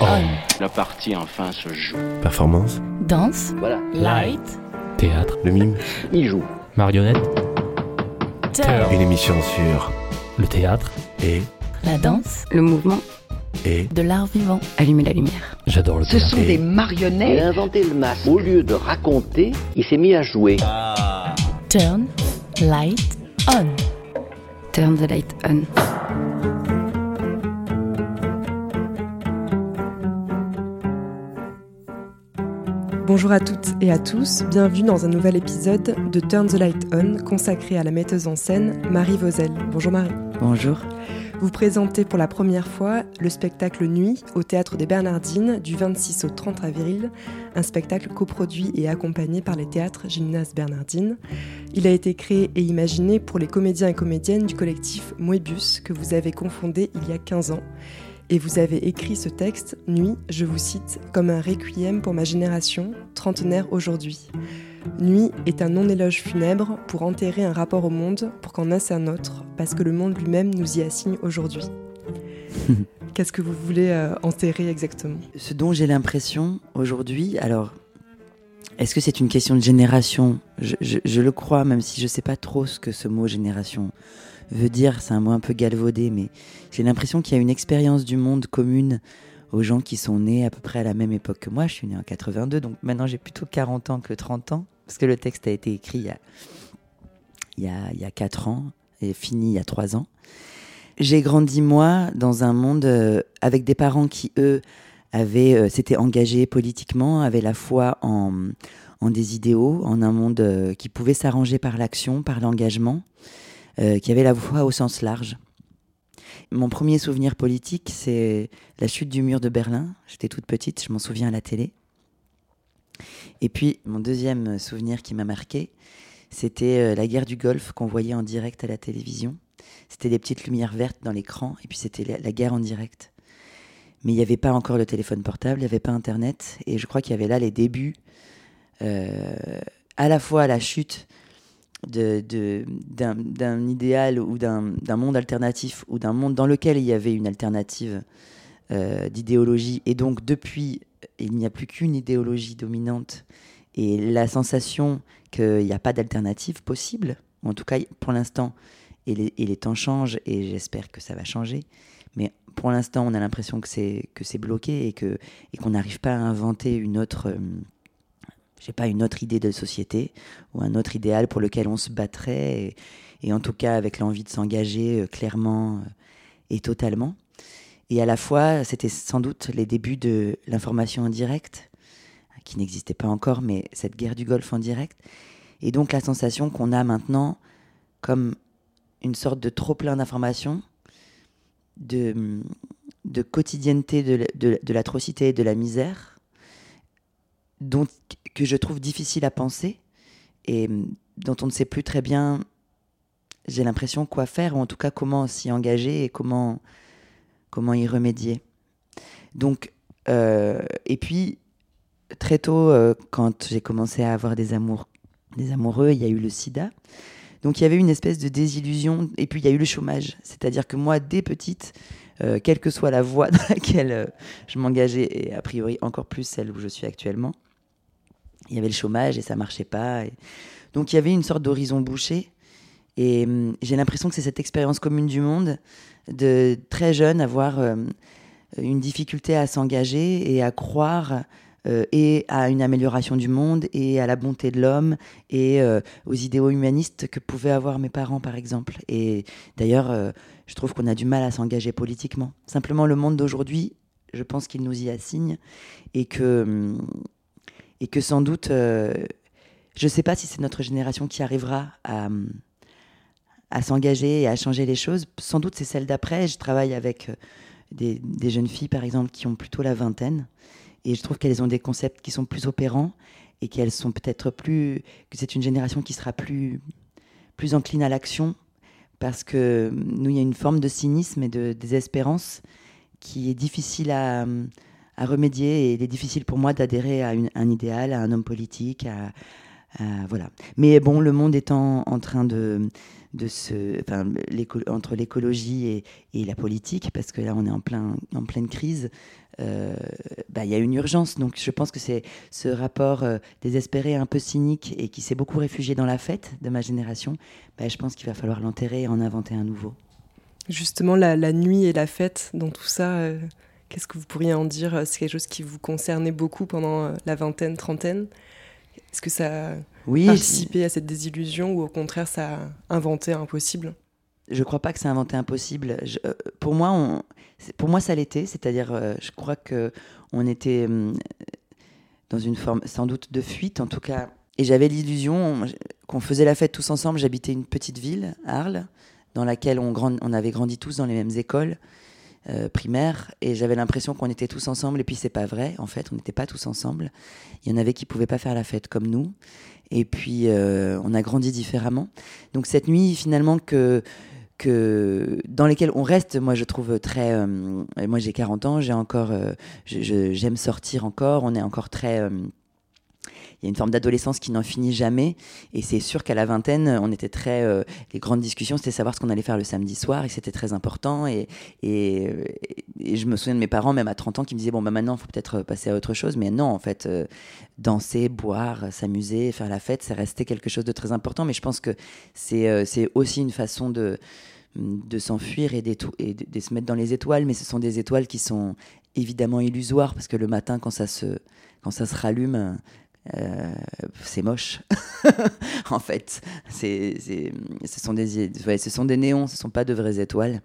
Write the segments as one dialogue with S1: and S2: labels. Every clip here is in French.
S1: On.
S2: La partie enfin se joue.
S3: Performance,
S1: Danse.
S2: Voilà,
S1: Light.
S4: Théâtre,
S3: le mime,
S2: il joue.
S4: marionnette,
S1: Turn.
S3: une émission sur
S4: le théâtre.
S3: et
S1: La danse.
S5: Le mouvement,
S3: et
S1: De l'art vivant.
S5: allumer la lumière.
S4: J'adore le
S6: Ce
S4: théâtre.
S6: sont
S3: Et-
S6: des
S2: Il
S6: marionnettes.
S2: a inventé le masque. Au lieu de raconter, il s'est mis à jouer.
S1: Turn. Light. On.
S5: Turn the light on.
S7: Bonjour à toutes et à tous, bienvenue dans un nouvel épisode de Turn the Light On consacré à la metteuse en scène Marie Vauzel. Bonjour Marie.
S5: Bonjour.
S7: Vous présentez pour la première fois le spectacle Nuit au Théâtre des Bernardines du 26 au 30 avril, un spectacle coproduit et accompagné par les théâtres Gymnase Bernardine. Il a été créé et imaginé pour les comédiens et comédiennes du collectif Moebius que vous avez confondé il y a 15 ans. Et vous avez écrit ce texte, Nuit, je vous cite, comme un requiem pour ma génération, trentenaire aujourd'hui. Nuit est un non-éloge funèbre pour enterrer un rapport au monde pour qu'en naisse un autre, parce que le monde lui-même nous y assigne aujourd'hui. Qu'est-ce que vous voulez euh, enterrer exactement?
S8: Ce dont j'ai l'impression aujourd'hui, alors, est-ce que c'est une question de génération? Je, je- je le crois, même si je ne sais pas trop ce que ce mot génération veut dire. C'est un mot un peu galvaudé, mais j'ai l'impression qu'il y a une expérience du monde commune aux gens qui sont nés à peu près à la même époque que moi. Je suis né en 82, donc maintenant j'ai plutôt 40 ans que 30 ans, parce que le texte a été écrit il y a, il y a, il y a 4 ans et fini il y a 3 ans. J'ai grandi, moi, dans un monde euh, avec des parents qui, eux, avaient, euh, s'étaient engagés politiquement, avaient la foi en, en des idéaux, en un monde euh, qui pouvait s'arranger par l'action, par l'engagement, qui avait la foi au sens large. Mon premier souvenir politique, c'est la chute du mur de Berlin. J'étais toute petite, je m'en souviens à la télé. Et puis, mon deuxième souvenir qui m'a marqué, c'était euh, la guerre du Golfe qu'on voyait en direct à la télévision. C'était des petites lumières vertes dans l'écran, et puis c'était la, la guerre en direct. Mais il n'y avait pas encore le téléphone portable, il n'y avait pas Internet, et je crois qu'il y avait là les débuts, euh, à la fois la chute d'un idéal ou d'un monde alternatif, ou d'un monde dans lequel il y avait une alternative euh, d'idéologie, et donc depuis, il n'y a plus qu'une idéologie dominante, et la sensation qu'il n'y a pas d'alternative possible, en tout cas pour l'instant, et les, temps changent et j'espère que ça va changer. Mais pour l'instant, on a l'impression que c'est bloqué et que et qu'on n'arrive pas à inventer une autre, euh, je sais pas, une autre idée de société ou un autre idéal pour lequel on se battrait et, en tout cas avec l'envie de s'engager euh, clairement euh, et totalement. Et à la fois, c'était sans doute les débuts de l'information en direct, qui n'existait pas encore, mais cette guerre du Golfe en direct. Et donc la sensation qu'on a maintenant comme une sorte de trop plein d'informations, de, quotidienneté de, de l'atrocité et de la misère, dont, que je trouve difficile à penser et hum, dont on ne sait plus très bien, j'ai l'impression, quoi faire, ou en tout cas comment s'y engager et comment, comment y remédier. Donc, euh, et puis, très tôt, euh, quand j'ai commencé à avoir des amours, des amoureux, il y a eu le sida. Donc il y avait une espèce de désillusion, et puis il y a eu le chômage. C'est-à-dire que moi, dès petite, euh, quelle que soit la voie dans laquelle je m'engageais, et a priori encore plus celle où je suis actuellement, il y avait le chômage et ça marchait pas. Donc il y avait une sorte d'horizon bouché. Et hum, j'ai l'impression que c'est cette expérience commune du monde, de très jeune avoir euh, une difficulté à s'engager et à croire euh, et à une amélioration du monde et à la bonté de l'homme et euh, aux idéaux humanistes que pouvaient avoir mes parents, par exemple. Et d'ailleurs, euh, je trouve qu'on a du mal à s'engager politiquement. Simplement, le monde d'aujourd'hui, je pense qu'il nous y assigne et que, hum, et que sans doute, euh, je ne sais pas si c'est notre génération qui arrivera à, s'engager et à changer les choses. Sans doute, c'est celle d'après. Je travaille avec euh, des, des jeunes filles, par exemple, qui ont plutôt la vingtaine. Et je trouve qu'elles ont des concepts qui sont plus opérants et qu'elles sont peut-être plus. que c'est une génération qui sera plus, plus encline à l'action parce que hum, nous, il y a une forme de cynisme et de désespérance qui est difficile à, hum, à remédier et il est difficile pour moi d'adhérer à un idéal, à un homme politique, voilà. Mais bon, le monde étant en train de, de ce, entre l'écologie et, la politique, parce que là on est en, plein, en pleine crise, euh, bah, il y a une urgence. Donc je pense que c'est ce rapport euh, désespéré, un peu cynique et qui s'est beaucoup réfugié dans la fête de ma génération, bah, je pense qu'il va falloir l'enterrer et en inventer un nouveau.
S7: Justement, la, nuit et la fête, dans tout ça, euh, qu'est-ce que vous pourriez en dire? C'est quelque chose qui vous concernait beaucoup pendant la vingtaine, trentaine? Est-ce que ça a oui, participé à cette désillusion ou au contraire ça a inventé un possible?
S8: Je crois pas que c'est inventé impossible. Euh, pour, moi, on, pour moi, ça l'était. C'est-à-dire, euh, je crois que on était hum, dans une forme sans doute de fuite, en tout cas. Et j'avais l'illusion qu'on faisait la fête tous ensemble. J'habitais une petite ville, Arles, dans laquelle on, grand, on avait grandi tous dans les mêmes écoles euh, primaires. Et j'avais l'impression qu'on était tous ensemble. Et puis, c'est pas vrai. En fait, on n'était pas tous ensemble. Il y en avait qui pouvaient pas faire la fête comme nous. Et puis, on a grandi différemment. Donc, cette nuit, finalement, que dans lesquels on reste, moi je trouve très. Euh, moi j'ai 40 ans, j'ai encore. Euh, j'aime sortir encore, on est encore très. Euh, il y a une forme d'adolescence qui n'en finit jamais. Et c'est sûr qu'à la vingtaine, on était très. les grandes discussions, c'était savoir ce qu'on allait faire le samedi soir, et c'était très important. Et, je me souviens de mes parents, même à 30 ans, qui me disaient Bon, bah maintenant, il faut peut-être passer à autre chose. Mais non, en fait, danser, boire, s'amuser, faire la fête, c'est resté quelque chose de très important. Mais je pense que c'est aussi une façon de de s'enfuir et, et de, se mettre dans les étoiles, mais ce sont des étoiles qui sont évidemment illusoires parce que le matin, quand ça se, quand ça se rallume, euh, c'est moche. en fait, ce, sont des, ce sont des néons, ce ne sont pas de vraies étoiles.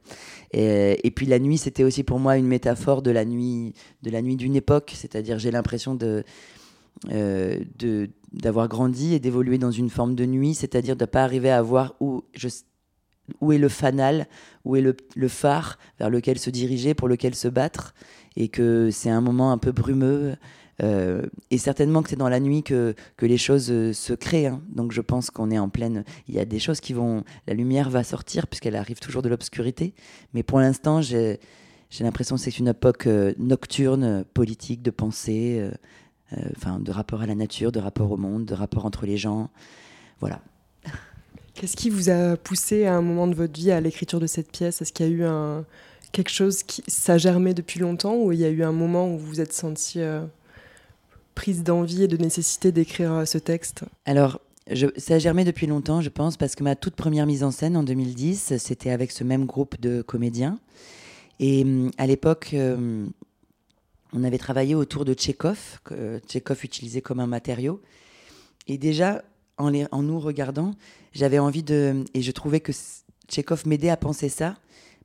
S8: Et, puis la nuit, c'était aussi pour moi une métaphore de la nuit, de la nuit d'une époque. C'est-à-dire, j'ai l'impression de, euh, de d'avoir grandi et d'évoluer dans une forme de nuit, c'est-à-dire de ne pas arriver à voir où où est le fanal, où est le, phare vers lequel se diriger, pour lequel se battre, et que c'est un moment un peu brumeux. Euh, et certainement que c'est dans la nuit que, que les choses euh, se créent. Hein. Donc je pense qu'on est en pleine. Il y a des choses qui vont. La lumière va sortir puisqu'elle arrive toujours de l'obscurité. Mais pour l'instant, j'ai l'impression que c'est une époque euh, nocturne, politique, de pensée, enfin, de rapport à la nature, de rapport au monde, de rapport entre les gens. Voilà.
S7: Qu'est-ce qui vous a poussé à un moment de votre vie à l'écriture de cette pièce? Est-ce qu'il y a eu quelque chose qui ça germé depuis longtemps ou il y a eu un moment où vous vous êtes senti prise d'envie et de nécessité d'écrire euh, ce texte
S8: Alors, ça a germé depuis longtemps, je pense, parce que ma toute première mise en scène en 2010, c'était avec ce même groupe de comédiens. Et hum, à l'époque, hum, on avait travaillé autour de Tchekhov, que Tchekhov utilisait comme un matériau. Et déjà, en nous regardant, j'avais envie de. Et je trouvais que Tchekhov m'aidait à penser ça,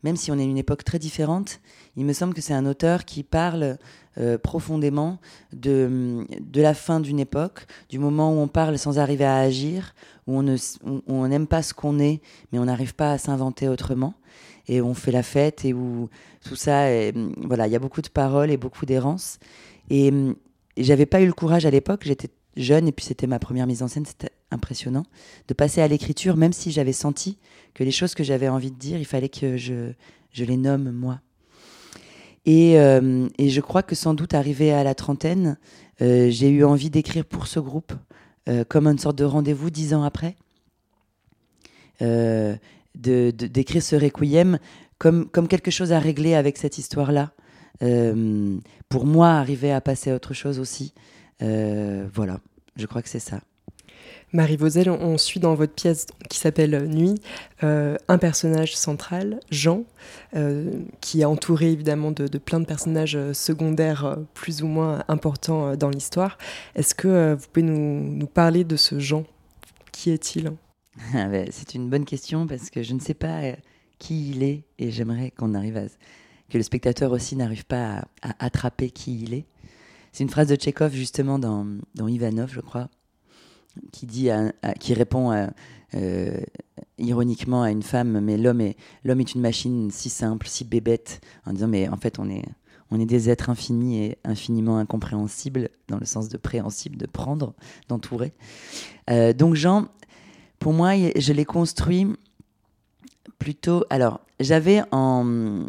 S8: même si on est une époque très différente. Il me semble que c'est un auteur qui parle euh, profondément de, de la fin d'une époque, du moment où on parle sans arriver à agir, où on n'aime pas ce qu'on est, mais on n'arrive pas à s'inventer autrement, et on fait la fête, et où tout ça, voilà, il y a beaucoup de paroles et beaucoup d'errance. Et, et j'avais pas eu le courage à l'époque, j'étais jeune, et puis c'était ma première mise en scène, impressionnant, de passer à l'écriture, même si j'avais senti que les choses que j'avais envie de dire, il fallait que je, je les nomme moi. Et, euh, et, je crois que sans doute arrivé à la trentaine, euh, j'ai eu envie d'écrire pour ce groupe, euh, comme une sorte de rendez-vous dix ans après, d'écrire de, ce requiem comme, comme quelque chose à régler avec cette histoire-là. pour moi, arriver à passer à autre chose aussi. voilà, je crois que c'est ça.
S7: Marie Vauzel, on, suit dans votre pièce qui s'appelle Nuit euh, un personnage central, Jean, euh, qui est entouré évidemment de, plein de personnages euh, secondaires plus ou moins importants dans l'histoire. Est-ce que vous pouvez nous, parler de ce Jean? Qui est-il?
S8: Ah ben, C'est une bonne question parce que je ne sais pas qui il est et j'aimerais qu'on arrive que le spectateur aussi n'arrive pas à, attraper qui il est. C'est une phrase de Tchekhov justement dans Ivanov, je crois, qui, dit qui répond euh, ironiquement à une femme, mais l'homme est, l'homme est une machine si simple, si bébête, en disant mais en fait on est, on est des êtres infinis et infiniment incompréhensibles, dans le sens de préhensible, de prendre, d'entourer. Euh, donc Jean, pour moi, je l'ai construit plutôt... Alors, j'avais en,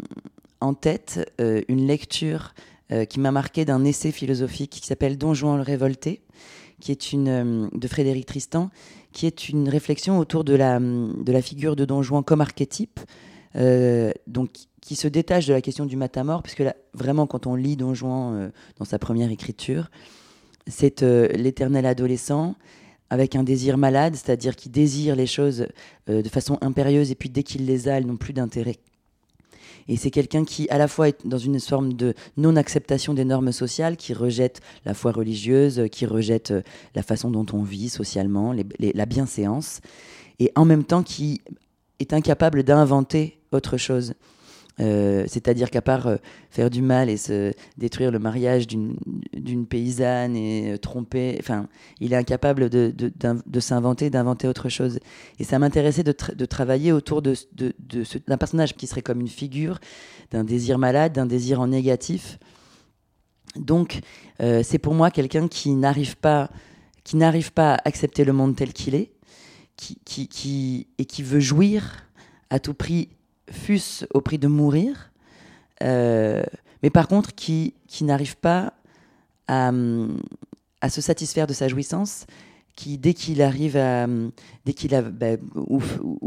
S8: en tête euh, une lecture qui m'a marqué d'un essai philosophique qui s'appelle Don Juan le Révolté, qui est une, euh, de Frédéric Tristan, qui est une réflexion autour de la, la figure de Don Juan comme archétype, euh, qui se détache de la question du matamor, puisque vraiment, quand on lit Don Juan euh, dans sa première écriture, c'est euh, l'éternel adolescent avec un désir malade, c'est-à-dire qui désire les choses de façon impérieuse, et puis dès qu'il les a, elles n'ont plus d'intérêt. Et c'est quelqu'un qui, à la fois, est dans une forme de non-acceptation des normes sociales, qui rejette la foi religieuse, qui rejette la façon dont on vit socialement, la bienséance, et en même temps qui est incapable d'inventer autre chose. Euh, c'est-à-dire qu'à part euh, faire du mal et se détruire le mariage d'une paysanne et euh, tromper, enfin, il est incapable de, s'inventer, d'inventer autre chose. Et ça m'intéressait de, travailler autour d'un personnage qui serait comme une figure d'un désir malade, d'un désir en négatif. Donc, c'est pour moi quelqu'un qui n'arrive pas, qui n'arrive pas à accepter le monde tel qu'il est, qui, et qui veut jouir à tout prix, fût-ce au prix de mourir, euh, mais par contre qui, qui n'arrive pas à, se satisfaire de sa jouissance, qui dès qu'il arrive à dès qu'il bah, ou,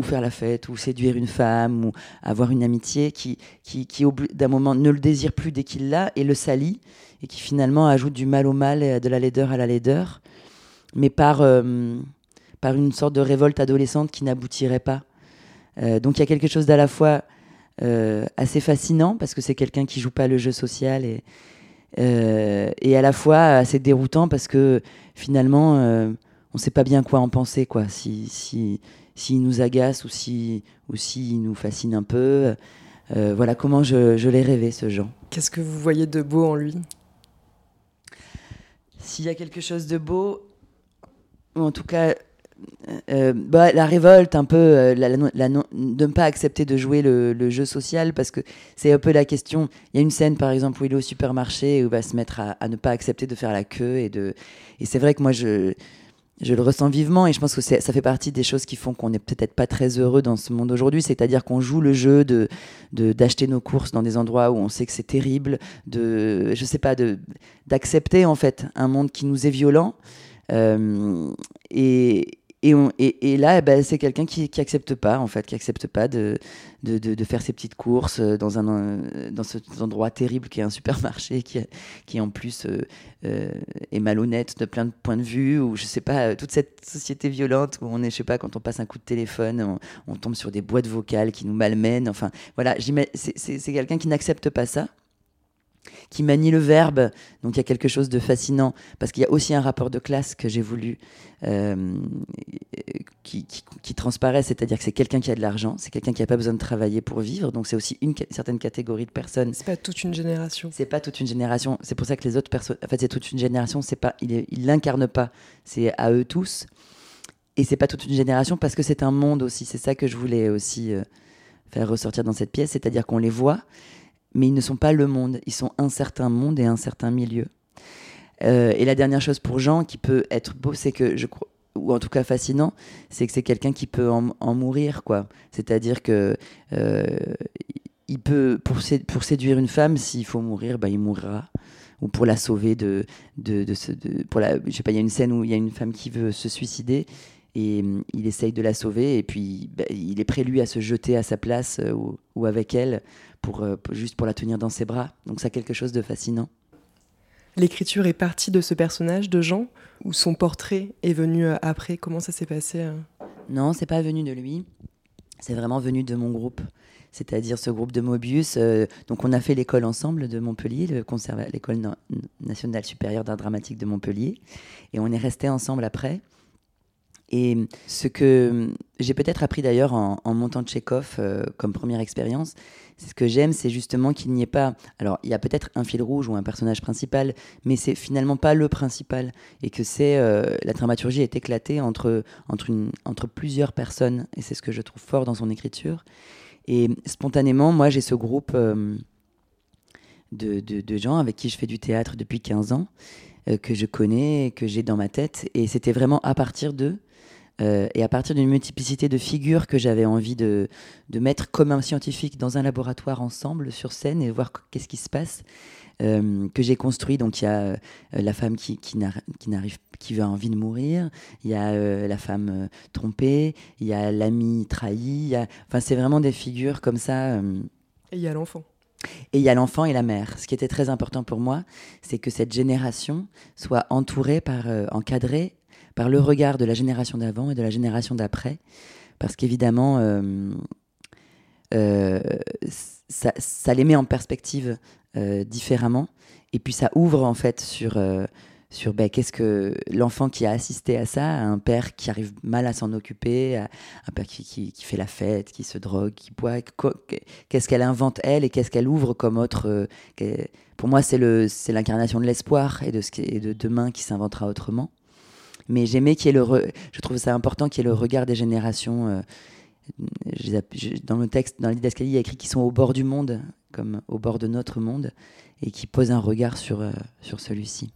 S8: faire la fête ou séduire une femme ou avoir une amitié qui qui, qui d'un moment ne le désire plus dès qu'il l'a et le salit et qui finalement ajoute du mal au mal et de la laideur à la laideur mais par euh, par une sorte de révolte adolescente qui n'aboutirait pas. Euh, donc il y a quelque chose d'à la fois euh, assez fascinant parce que c'est quelqu'un qui joue pas le jeu social et, euh, et à la fois assez déroutant parce que finalement on ne sait pas bien quoi en penser quoi. Si si s'il nous agace ou si ou s'il nous fascine un peu. voilà comment je, je l'ai rêvé ce Jean.
S7: Qu'est-ce que vous voyez de beau en lui?
S8: S'il y a quelque chose de beau, ou en tout cas euh, bah, la révolte, un peu, euh, de ne pas accepter de jouer le, jeu social, parce que c'est un peu la question. Il y a une scène, par exemple, où il est au supermarché et où il va se mettre à, ne pas accepter de faire la queue. Et, de, et c'est vrai que moi, je, je le ressens vivement et je pense que ça fait partie des choses qui font qu'on n'est peut-être pas très heureux dans ce monde aujourd'hui. C'est-à-dire qu'on joue le jeu de d'acheter nos courses dans des endroits où on sait que c'est terrible, de, je sais pas, d'accepter en fait un monde qui nous est violent. Euh, et, et, là, eh ben, c'est quelqu'un qui n'accepte pas, en fait, qui accepte pas de, faire ses petites courses euh, dans, un, euh, cet endroit terrible qui est un supermarché, qui, qui en plus euh, est malhonnête de plein de points de vue, ou je sais pas, toute cette société violente où on est, je sais pas, quand on passe un coup de téléphone, on, tombe sur des boîtes vocales qui nous malmènent. Enfin, voilà, c'est quelqu'un qui n'accepte pas ça qui manie le verbe. Donc il y a quelque chose de fascinant, parce qu'il y a aussi un rapport de classe que j'ai voulu, euh, qui, transparaît, c'est-à-dire que c'est quelqu'un qui a de l'argent, c'est quelqu'un qui n'a pas besoin de travailler pour vivre, donc c'est aussi une certaine catégorie de personnes.
S7: C'est pas toute une génération.
S8: C'est pas toute une génération, c'est pour ça que les autres personnes, en fait c'est toute une génération, c'est pas, il l'incarne pas, c'est à eux tous. Et c'est pas toute une génération parce que c'est un monde aussi, c'est ça que je voulais aussi euh, faire ressortir dans cette pièce, c'est-à-dire qu'on les voit, mais ils ne sont pas le monde, ils sont un certain monde et un certain milieu. Euh, et la dernière chose pour Jean qui peut être beau, c'est que je ou en tout cas fascinant, c'est que c'est quelqu'un qui peut en, mourir, quoi. C'est-à-dire que euh, il peut pour, séduire une femme, s'il faut mourir, bah, il mourra. Ou pour la sauver de, de, de, pour la, je sais pas, il y a une scène où il y a une femme qui veut se suicider et hum, il essaye de la sauver et puis bah, il est prêt lui à se jeter à sa place euh, ou, ou, avec elle pour, juste pour la tenir dans ses bras. Donc ça a quelque chose de fascinant.
S7: L'écriture est partie de ce personnage de Jean ou son portrait est venu euh, après? Comment ça s'est passé euh?
S8: Non, c'est pas venu de lui. C'est vraiment venu de mon groupe, c'est-à-dire ce groupe de Mobius. donc on a fait l'école ensemble de Montpellier, l'école nationale supérieure d'art dramatique de Montpellier, et on est resté ensemble après. Et ce que j'ai peut-être appris d'ailleurs en, montant Tchekhov euh, comme première expérience, c'est ce que j'aime, c'est justement qu'il n'y ait pas. Alors, il y a peut-être un fil rouge ou un personnage principal, mais c'est finalement pas le principal. Et que c'est. Euh, la dramaturgie est éclatée entre, entre, plusieurs personnes. Et c'est ce que je trouve fort dans son écriture. Et spontanément, moi, j'ai ce groupe euh, de, de, de gens avec qui je fais du théâtre depuis 15 ans, que je connais, que j'ai dans ma tête. Et c'était vraiment à partir d'eux Euh, et à partir d'une multiplicité de figures que j'avais envie de, de, mettre comme un scientifique dans un laboratoire ensemble sur scène et voir qu'est-ce qui se passe, euh, que j'ai construit. Donc il y a euh, la femme qui, qui n'arrive qui a envie de mourir, il y a la femme trompée, il y a l'ami trahi, enfin c'est vraiment des figures comme ça.
S7: Et il y a l'enfant.
S8: Et il y a l'enfant et la mère. Ce qui était très important pour moi, c'est que cette génération soit entourée par, encadrée par le regard de la génération d'avant et de la génération d'après, parce qu'évidemment, euh, euh, ça, les met en perspective euh, différemment, et puis ça ouvre en fait sur sur ben, qu'est-ce que l'enfant qui a assisté à ça, un père qui arrive mal à s'en occuper, un père qui, qui, fait la fête, qui se drogue, qui boit, qu'est-ce qu'elle invente elle et qu'est-ce qu'elle ouvre comme autre. pour moi, c'est l'incarnation de l'espoir et de, ce qui, et de demain qui s'inventera autrement. Mais j'aimais qu'il y ait le. Je trouve ça important qu'il y le regard des générations. Euh, dans le texte, dans l'idée il y a écrit qu'ils sont au bord du monde, comme au bord de notre monde, et qui posent un regard sur, euh, sur celui-ci.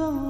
S4: the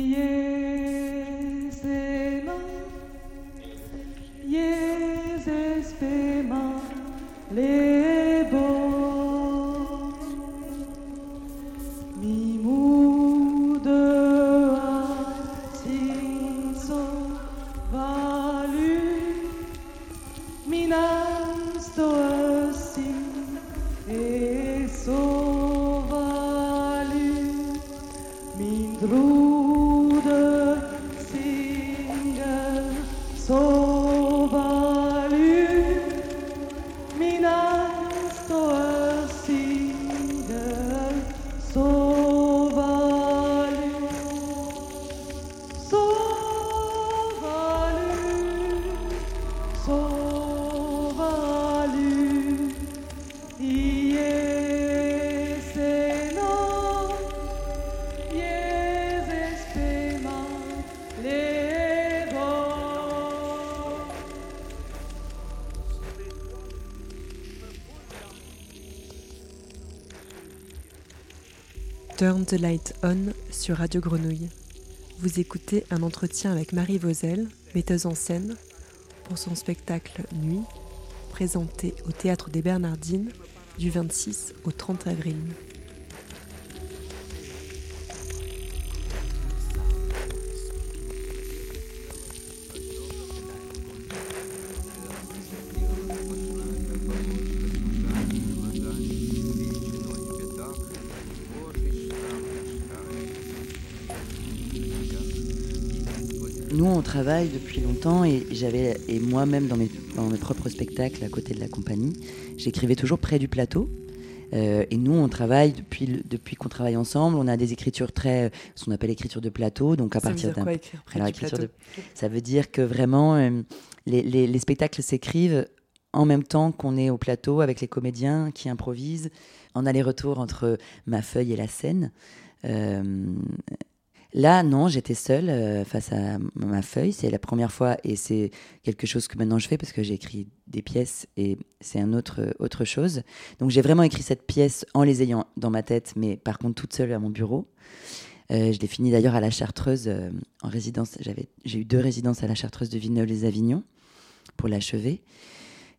S7: Turn the Light On sur Radio Grenouille. Vous écoutez un entretien avec Marie Vauzel, metteuse en scène, pour son spectacle Nuit, présenté au Théâtre des Bernardines du 26 au 30 avril.
S8: Travail depuis longtemps et j'avais et moi-même dans mes, dans mes propres spectacles à côté de la compagnie, j'écrivais toujours près du plateau. Euh, et nous, on travaille depuis, depuis qu'on travaille ensemble. On a des écritures très, ce qu'on appelle écriture de plateau. Donc à
S7: ça
S8: partir
S7: d'un,
S8: ça veut dire que vraiment euh, les, les, les, spectacles s'écrivent en même temps qu'on est au plateau avec les comédiens qui improvisent, en aller-retour entre ma feuille et la scène. Euh, Là, non, j'étais seule euh, face à ma feuille. C'est la première fois et c'est quelque chose que maintenant je fais parce que j'ai écrit des pièces et c'est un autre, autre chose. Donc j'ai vraiment écrit cette pièce en les ayant dans ma tête, mais par contre toute seule à mon bureau. Euh, je l'ai fini d'ailleurs à la Chartreuse euh, en résidence. J'ai eu deux résidences à la Chartreuse de Villeneuve-les-Avignon pour l'achever.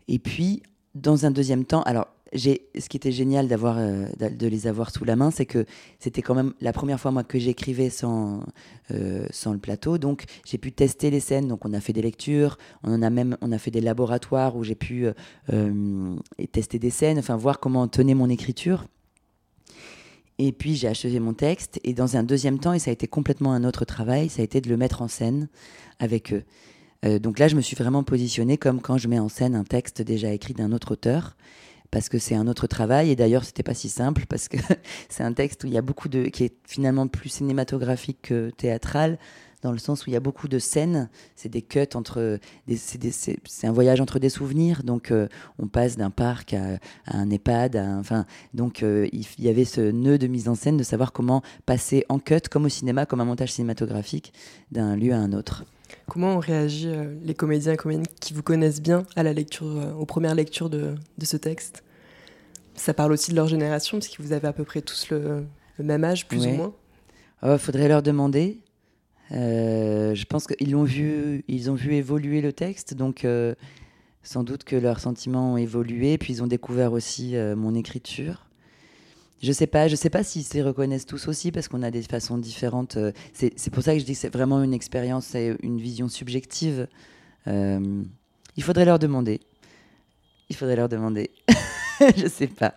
S8: Et puis dans un deuxième temps, alors ce qui était génial d'avoir, euh, de les avoir sous la main, c'est que c'était quand même la première fois moi que j'écrivais sans, euh, sans le plateau, donc j'ai pu tester les scènes. Donc on a fait des lectures, on en a même, on a fait des laboratoires où j'ai pu euh, tester des scènes, enfin voir comment tenait mon écriture. Et puis j'ai achevé mon texte et dans un deuxième temps, et ça a été complètement un autre travail, ça a été de le mettre en scène avec eux. Donc là, je me suis vraiment positionnée comme quand je mets en scène un texte déjà écrit d'un autre auteur, parce que c'est un autre travail. Et d'ailleurs, c'était pas si simple parce que c'est un texte où il y a beaucoup de, qui est finalement plus cinématographique que théâtral, dans le sens où il y a beaucoup de scènes. C'est des cuts entre, c'est un voyage entre des souvenirs. Donc euh, on passe d'un parc à, un EHPAD. Enfin, donc euh, il y avait ce nœud de mise en scène de savoir comment passer en cut, comme au cinéma, comme un montage cinématographique, d'un lieu à un autre.
S7: Comment ont réagi euh, les comédiens et comédiennes qui vous connaissent bien à la lecture, euh, aux premières lectures de, de ce texte? Ça parle aussi de leur génération, parce que vous avez à peu près tous le, le même âge, plus
S8: Ouais.
S7: ou moins.
S8: Il faudrait leur demander. Euh, je pense qu'ils l'ont vu, ils ont vu évoluer le texte, donc euh, sans doute que leurs sentiments ont évolué, puis ils ont découvert aussi euh, mon écriture. Je sais pas, je sais pas s'ils se reconnaissent tous aussi parce qu'on a des façons différentes. euh, C'est pour ça que je dis que c'est vraiment une expérience, c'est une vision subjective. Euh, il faudrait leur demander. Il faudrait leur demander. je sais pas.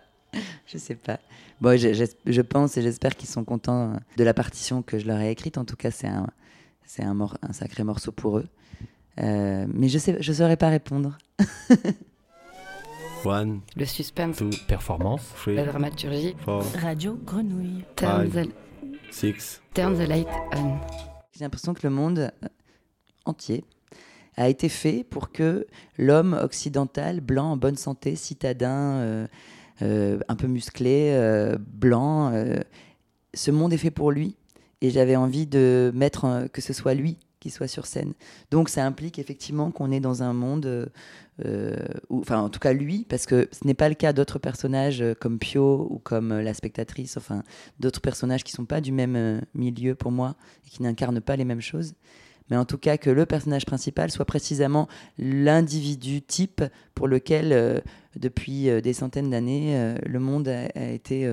S8: Je sais pas. Bon, je, pense et j'espère qu'ils sont contents euh, de la partition que je leur ai écrite. En tout cas, c'est un, c'est un, sacré morceau pour eux. Mais je sais, je saurais pas répondre.
S3: One,
S5: Le suspense,
S3: two,
S1: Performance.
S3: three,
S5: la dramaturgie.
S3: four,
S1: Radio Grenouille.
S5: Turn
S3: Five.
S5: the,
S3: six.
S5: turn the light on.
S8: J'ai l'impression que le monde euh, entier a été fait pour que l'homme occidental, blanc, en bonne santé, citadin, euh, euh, un peu musclé, euh, blanc, euh, ce monde est fait pour lui. Et j'avais envie de mettre que ce soit lui soit sur scène. Donc ça implique effectivement qu'on est dans un monde, euh, enfin en tout cas lui, parce que ce n'est pas le cas d'autres personnages euh, comme Pio ou comme euh, la spectatrice, enfin d'autres personnages qui sont pas du même milieu pour moi et qui n'incarnent pas les mêmes choses. Mais en tout cas que le personnage principal soit précisément l'individu type pour lequel, depuis des centaines d'années, le monde a, été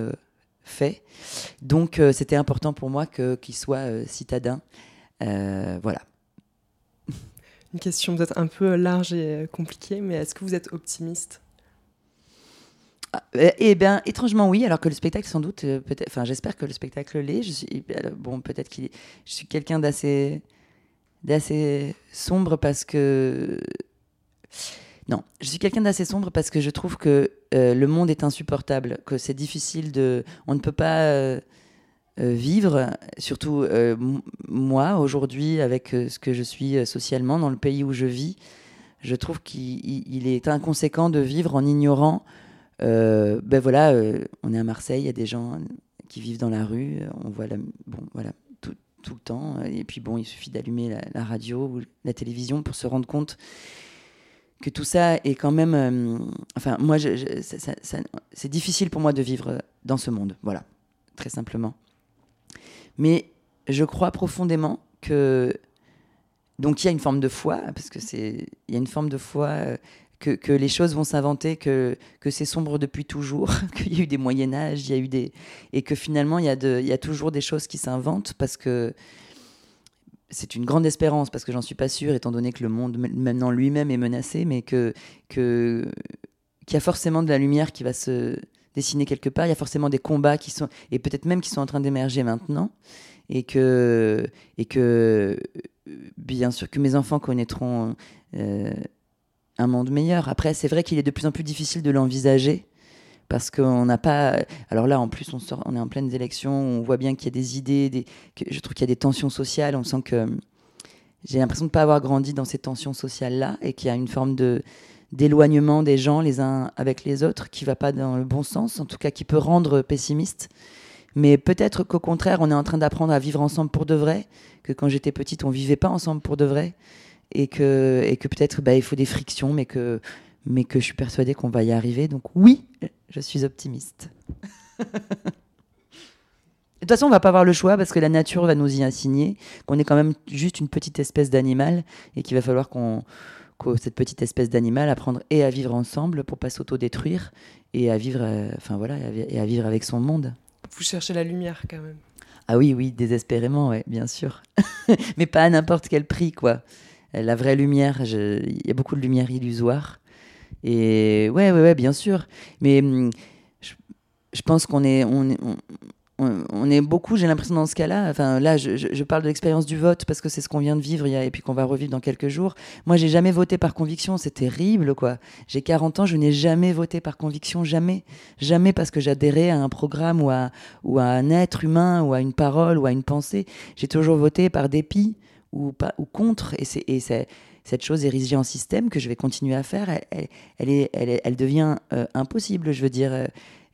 S8: fait. Donc c'était important pour moi qu'il soit citadin. Euh, voilà.
S7: Une question peut-être un peu large et euh, compliquée, mais est-ce que vous êtes optimiste?
S8: Ah, euh, Eh bien, étrangement oui, alors que le spectacle, sans doute, euh, peut-être, enfin, j'espère que le spectacle l'est. Je suis, bon, peut-être qu'il, est- je suis quelqu'un d'assez, d'assez sombre parce que, non, je suis quelqu'un d'assez sombre parce que je trouve que euh, le monde est insupportable, que c'est difficile de, on ne peut pas euh, vivre, surtout euh, moi aujourd'hui avec euh, ce que je suis euh, socialement dans le pays où je vis. Je trouve qu'il il- il est inconséquent de vivre en ignorant euh, ben voilà, euh, on est à Marseille, il y a des gens qui vivent dans la rue, euh, on voit la, bon, voilà, tout, tout le temps. euh, Et puis bon, il suffit d'allumer la, radio ou la télévision pour se rendre compte que tout ça est quand même. euh, enfin, moi, c'est difficile pour moi de vivre dans ce monde, voilà, très simplement. Mais je crois profondément que. Donc il y a une forme de foi, parce que c'est. Il y a une forme de foi. euh, que, que les choses vont s'inventer, que, que c'est sombre depuis toujours, qu'il y a eu des Moyen Âge, il y a eu des et que finalement il y a de, il y a toujours des choses qui s'inventent parce que c'est une grande espérance parce que j'en suis pas sûre étant donné que le monde maintenant lui-même est menacé, mais que que qu'il y a forcément de la lumière qui va se dessiner quelque part, il y a forcément des combats qui sont et peut-être même qui sont en train d'émerger maintenant et que et que bien sûr que mes enfants connaîtront euh, un monde meilleur. Après, c'est vrai qu'il est de plus en plus difficile de l'envisager parce qu'on n'a pas. Alors là, en plus, on, sort, on est en pleine élection, on voit bien qu'il y a des idées, des... je trouve qu'il y a des tensions sociales. On sent que j'ai l'impression de ne pas avoir grandi dans ces tensions sociales-là et qu'il y a une forme de d'éloignement des gens les uns avec les autres qui va pas dans le bon sens, en tout cas qui peut rendre pessimiste. Mais peut-être qu'au contraire, on est en train d'apprendre à vivre ensemble pour de vrai, que quand j'étais petite, on vivait pas ensemble pour de vrai, et que, et que peut-être bah, il faut des frictions, mais que, mais que je suis persuadée qu'on va y arriver. Donc oui, je suis optimiste. De toute façon, on va pas avoir le choix parce que la nature va nous y assigner qu'on est quand même juste une petite espèce d'animal et qu'il va falloir qu'on cette petite espèce d'animal, apprendre et à vivre ensemble pour pas s'autodétruire et à vivre, euh, enfin voilà, et à vivre avec son monde.
S7: Vous cherchez la lumière quand même.
S8: Ah oui, oui, désespérément, ouais, bien sûr. Mais pas à n'importe quel prix, quoi. La vraie lumière, il y a beaucoup de lumière illusoire. Et ouais, ouais, ouais, bien sûr. Mais hum, je, je pense qu'on est, on est, on, on- est beaucoup, j'ai l'impression dans ce cas-là. Enfin, là, je, parle de l'expérience du vote parce que c'est ce qu'on vient de vivre et puis qu'on va revivre dans quelques jours. Moi, j'ai jamais voté par conviction, c'est terrible, quoi. J'ai 40 ans, je n'ai jamais voté par conviction, jamais. Jamais parce que j'adhérais à un programme ou à, un être humain ou à une parole ou à une pensée. J'ai toujours voté par dépit ou, contre. Et, cette chose érigée en système que je vais continuer à faire, elle devient euh, impossible. Je veux dire, euh,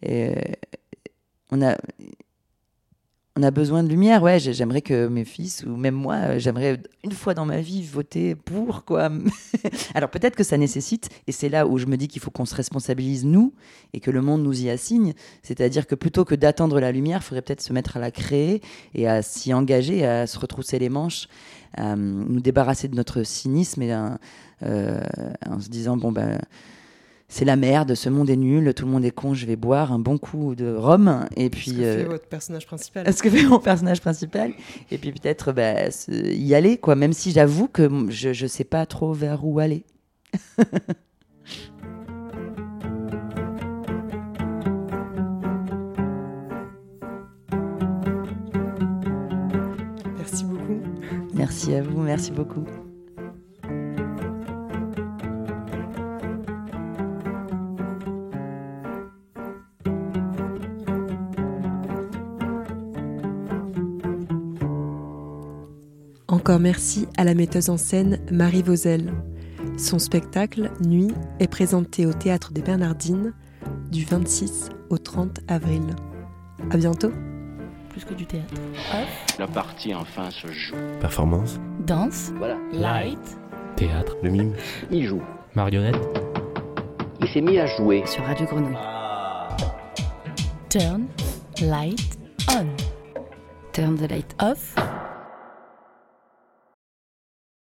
S8: euh, on a. On a besoin de lumière, ouais. j'ai- J'aimerais que mes fils ou même moi, euh, j'aimerais une fois dans ma vie voter pour quoi. Alors peut-être que ça nécessite, et c'est là où je me dis qu'il faut qu'on se responsabilise nous et que le monde nous y assigne. C'est-à-dire que plutôt que d'attendre la lumière, il faudrait peut-être se mettre à la créer et à s'y engager, à se retrousser les manches, à euh, nous débarrasser de notre cynisme et euh, en se disant bon ben c'est la merde, ce monde est nul, tout le monde est con, je vais boire un bon coup de rhum. Et
S7: Ce
S8: puis
S7: que fait
S8: euh,
S7: votre personnage principal.
S8: ce que fait mon personnage principal. Et puis peut-être bah, y aller quoi. Même si j'avoue que je je sais pas trop vers où aller.
S7: Merci beaucoup.
S8: merci à vous merci beaucoup
S7: Encore merci à la metteuse en scène Marie Vauzel. Son spectacle Nuit est présenté au théâtre des Bernardines du 26 au 30 avril. À bientôt.
S1: Plus que du théâtre. Off,
S2: La partie enfin se joue.
S3: Performance,
S1: danse,
S2: Voilà.
S1: light,
S6: Théâtre,
S3: le mime,
S2: Il joue.
S6: marionnette,
S2: Il s'est mis à jouer.
S5: Sur Radio Grenouille.
S1: turn, light, on.
S5: Turn the light
S1: Off,